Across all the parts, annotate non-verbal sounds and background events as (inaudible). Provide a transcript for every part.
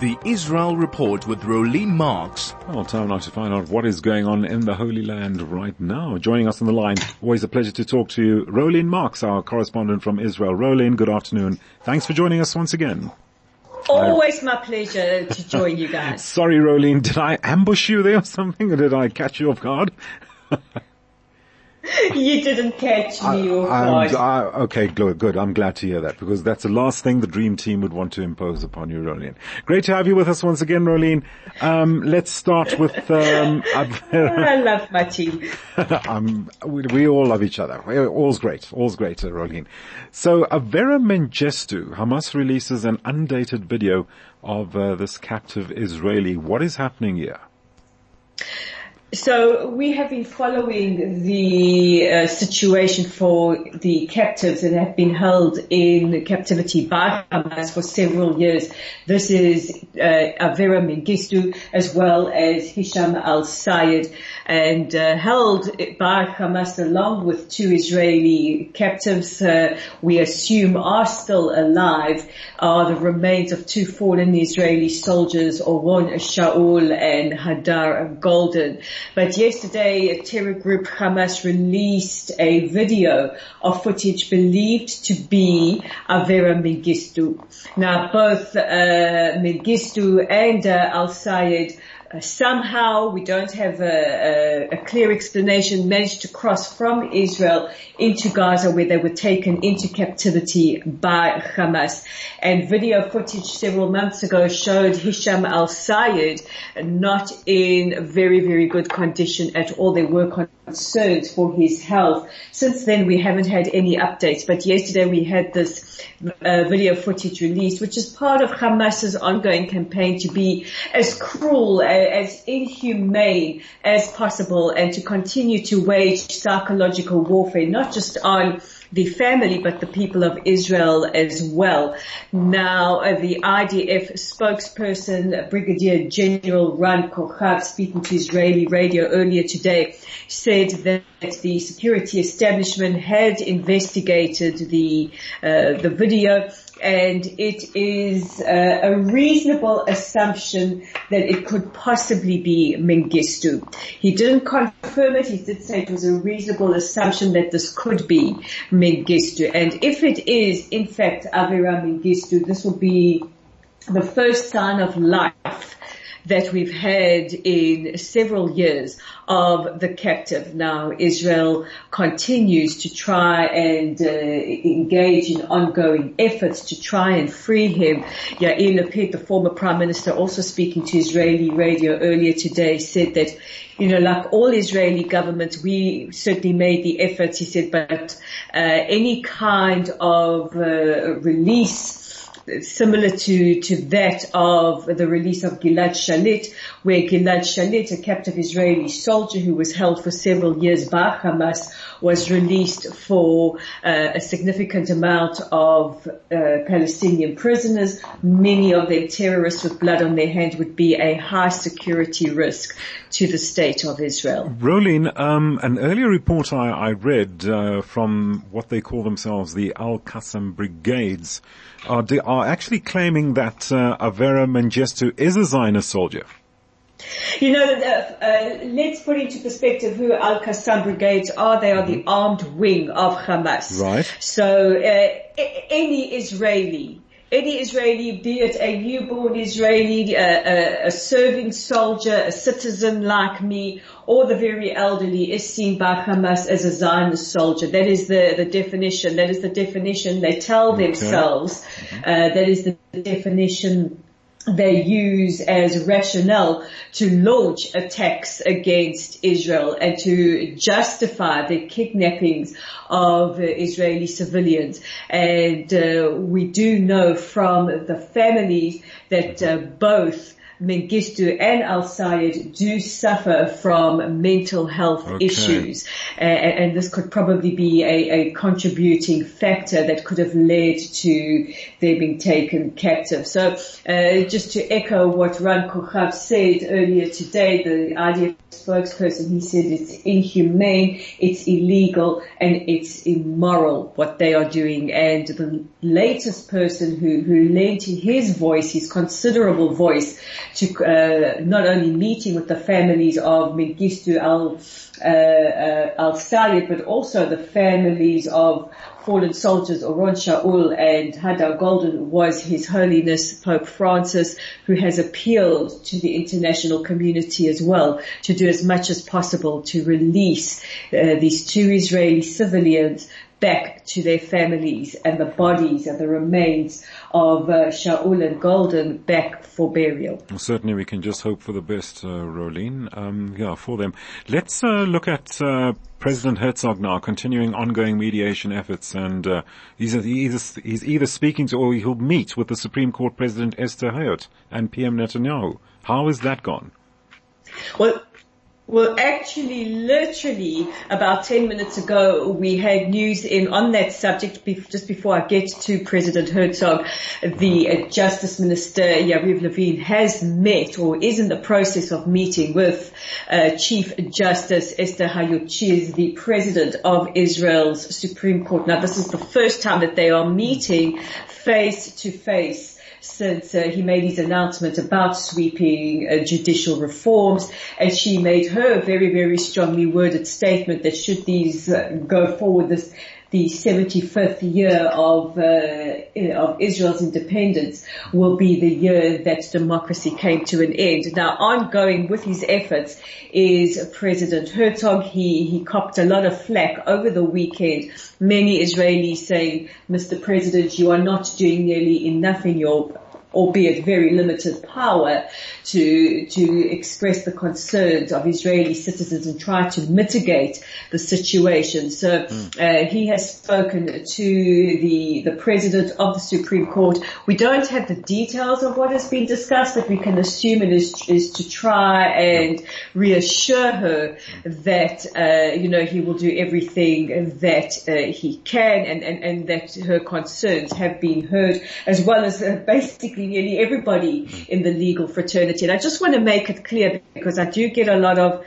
The Israel Report with Rolene Marks. Well, time now to find out what is going on in the Holy Land right now. Joining us on the line, always a pleasure to talk to you, Rolene Marks, our correspondent from Israel. Rolene, good afternoon. Thanks for joining us once again. Always my pleasure to join you guys. (laughs) Sorry, Rolene, did I ambush you there or something, or did I catch you off guard? (laughs) (laughs) you didn't catch me off guard. I, okay, good, good. I'm glad to hear that because that's the last thing the dream team would want to impose upon you, Rolene. Great to have you with us once again, Rolene. Um, let's start with. Um, (laughs) I love my team. (laughs) um, we, we, all love each other. All's great. All's great, uh, Rolene. So, Avera Mengistu, Hamas releases an undated video of uh, this captive Israeli. What is happening here? So we have been following the uh, situation for the captives that have been held in captivity by Hamas for several years. This is uh, Avera Mengistu as well as Hisham al-Sayed and uh, held by Hamas along with two Israeli captives uh, we assume are still alive are the remains of two fallen Israeli soldiers, Oron Shaul and Hadar Goldin. But yesterday, a terror group Hamas released a video of footage believed to be Avera Mengistu. Now, both uh, and uh, Al Sayed Uh, somehow we don't have a, a, a, clear explanation managed to cross from Israel into Gaza where they were taken into captivity by Hamas. And video footage several months ago showed Hisham al-Sayed not in very, very good condition at all. There were concerns for his health. Since then we haven't had any updates, but yesterday we had this uh, video footage released, which is part of Hamas's ongoing campaign to be as cruel, as inhumane as possible and to continue to wage psychological warfare, not just on the family, but the people of Israel as well. Now, uh, the IDF spokesperson, Brigadier General Ran Kochav, speaking to Israeli radio earlier today, said that the security establishment had investigated the uh, the video and it is a reasonable assumption that it could possibly be Mengistu. He didn't confirm it. He did say it was a reasonable assumption that this could be Mengistu. And if it is, in fact, Avera Mengistu, this will be the first sign of life that we've had in several years of the captive. Now Israel continues to try and uh, engage in ongoing efforts to try and free him. Yair Lapid, the former prime minister, also speaking to Israeli radio earlier today, said that you know, like all Israeli governments, we certainly made the efforts, he said, but uh, any kind of uh, release similar to, to that of the release of Gilad Shalit, where Gilad Shalit, a captive Israeli soldier who was held for several years by Hamas, was released for uh, a significant amount of uh, Palestinian prisoners, many of them terrorists with blood on their hands would be a high security risk to the state of Israel. Rolene, um, an earlier report I, I read uh, from what they call themselves the Al-Qassam brigades are, are actually claiming that uh, Avera Mengistu is a Zionist soldier. You know, uh, uh, let's put into perspective who Al Qassam brigades are. They are the mm-hmm. armed wing of Hamas. Right. So uh, any Israeli any Israeli, be it a newborn Israeli, a, a, a, serving soldier, a citizen like me, or the very elderly is seen by Hamas as a Zionist soldier. That is the, the definition. That is the definition they tell okay. themselves. Mm-hmm. Uh, that is the definition they use as rationale to launch attacks against Israel and to justify the kidnappings of uh, Israeli civilians. And uh, we do know from the families that uh, both Mengistu and Al Sayed do suffer from mental health okay. issues, uh, and this could probably be a, a, contributing factor that could have led to their being taken captive. So, uh, just to echo what Ran Kochav said earlier today, the IDF spokesperson, he said it's inhumane, it's illegal, and it's immoral what they are doing. And the latest person who who lent his voice, his considerable voice to uh, not only meeting with the families of Mengistu al uh, uh, al Sayed, but also the families of fallen soldiers Oron Shaul and Hadar Goldin was His Holiness Pope Francis, who has appealed to the international community as well to do as much as possible to release uh, these two Israeli civilians back to their families and the bodies and the remains of uh, Shaul and Goldin back for burial. Well, certainly we can just hope for the best, uh, Rolene, um, yeah, for them. Let's uh, look at uh, President Herzog now continuing ongoing mediation efforts and uh, he's, either, he's either speaking to or he'll meet with the Supreme Court President Esther Hayut and PM Netanyahu. How has that gone? Well, well, actually, literally about 10 minutes ago, we had news in on that subject just before I get to President Herzog. The uh, Justice Minister, Yariv Levin, has met or is in the process of meeting with uh, Chief Justice Esther is the President of Israel's Supreme Court. Now, this is the first time that they are meeting face to face since uh, he made his announcement about sweeping uh, judicial reforms and she made her very, very strongly worded statement that should these uh, go forward, this the 75th year of, uh, of Israel's independence will be the year that democracy came to an end. Now, ongoing with his efforts is President Herzog. He, he copped a lot of flack over the weekend. Many Israelis saying, Mr. President, you are not doing nearly enough in your albeit very limited power to to express the concerns of Israeli citizens and try to mitigate the situation. So mm. uh, he has spoken to the the president of the Supreme Court. We don't have the details of what has been discussed, but we can assume it is is to try and reassure her that uh, you know he will do everything that uh, he can and, and and that her concerns have been heard, as well as uh, basically nearly everybody in the legal fraternity. And I just want to make it clear because I do get a lot of,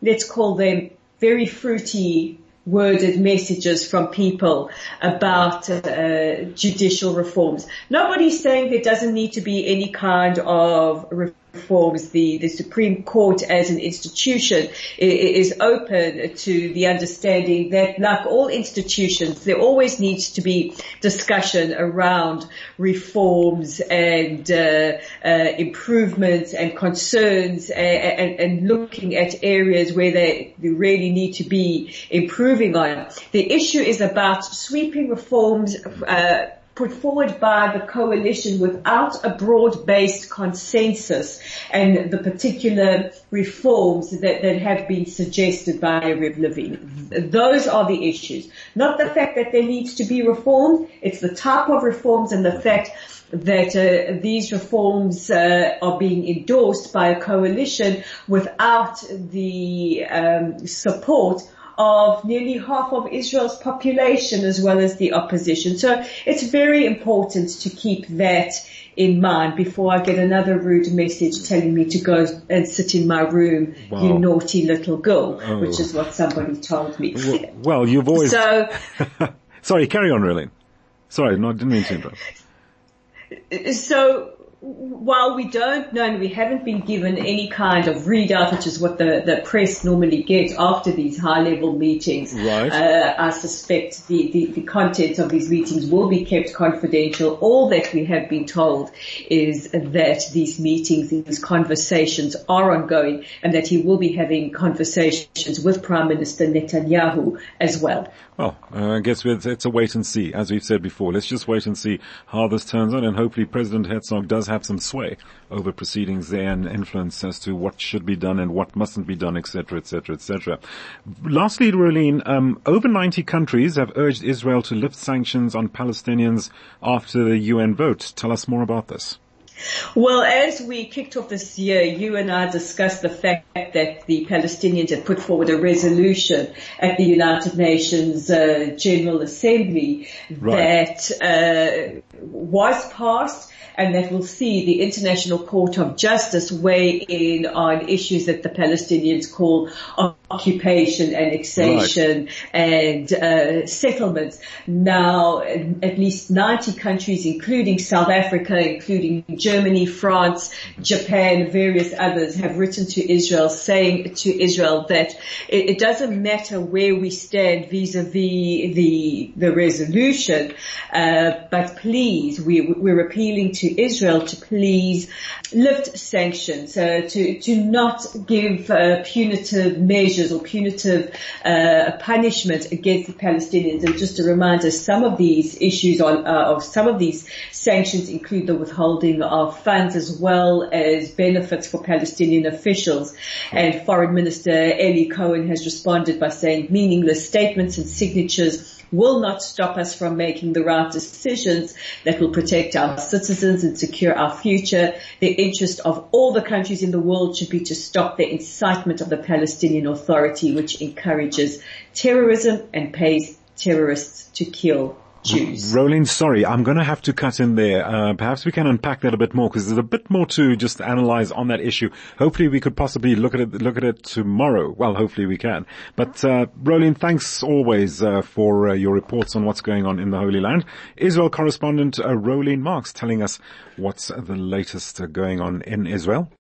let's call them very fruity worded messages from people about uh, judicial reforms. Nobody's saying there doesn't need to be any kind of reform reforms, the, the Supreme Court as an institution is open to the understanding that like all institutions, there always needs to be discussion around reforms and uh, uh, improvements and concerns and, and, and, looking at areas where they, they really need to be improving on. The issue is about sweeping reforms uh, put forward by the coalition without a broad-based consensus and the particular reforms that, that have been suggested by Yariv Levin. Those are the issues. Not the fact that there needs to be reform, it's the type of reforms and the fact that uh, these reforms uh, are being endorsed by a coalition without the um, support of nearly half of Israel's population as well as the opposition. So it's very important to keep that in mind before I get another rude message telling me to go and sit in my room, wow. you naughty little girl, oh. which is what somebody told me. Well, well you've always... So... (laughs) Sorry, carry on, really. Sorry, no, I didn't mean to interrupt. So while we don't know and we haven't been given any kind of readout, which is what the, the press normally get after these high level meetings, right. uh, I suspect the, the, the contents of these meetings will be kept confidential. All that we have been told is that these meetings, these conversations are ongoing and that he will be having conversations with Prime Minister Netanyahu as well. Well, uh, I guess it's a wait and see, as we've said before. Let's just wait and see how this turns out, and hopefully President Herzog does have some sway over proceedings there and influence as to what should be done and what mustn't be done, etc., etc., etc. Lastly, Rolene, um, over 90 countries have urged Israel to lift sanctions on Palestinians after the UN vote. Tell us more about this. Well, as we kicked off this year, you and I discussed the fact that the Palestinians had put forward a resolution at the United Nations uh, General Assembly right. that uh, was passed and that will see the International Court of Justice weigh in on issues that the Palestinians call occupation, annexation, right. and uh, settlements. Now, at least 90 countries, including South Africa, including Germany, France, Japan, various others, have written to Israel saying to Israel that it, it doesn't matter where we stand vis-a-vis the the resolution, uh, but please, we, we're appealing to Israel to please lift sanctions, uh, to to not give uh, punitive measures or punitive uh, punishment against the Palestinians. And just a reminder, some of these issues on of some of these sanctions include the withholding of funds as well as benefits for Palestinian officials. And Foreign Minister Eli Cohen has responded by saying meaningless statements and signatures will not stop us from making the right decisions that will protect our citizens and secure our future. The interest of all the countries in the world should be to stop the incitement of the Palestinian Authority, which encourages terrorism and pays terrorists to kill Jews. Rolene, sorry, I'm going to have to cut in there. Uh, perhaps we can unpack that a bit more because there's a bit more to just analyze on that issue. Hopefully we could possibly look at it, look at it tomorrow. Well, hopefully we can. But, uh, Rolene, thanks always, uh, for uh, your reports on what's going on in the Holy Land. Israel correspondent, uh, Rolene Marks telling us what's the latest uh, going on in Israel.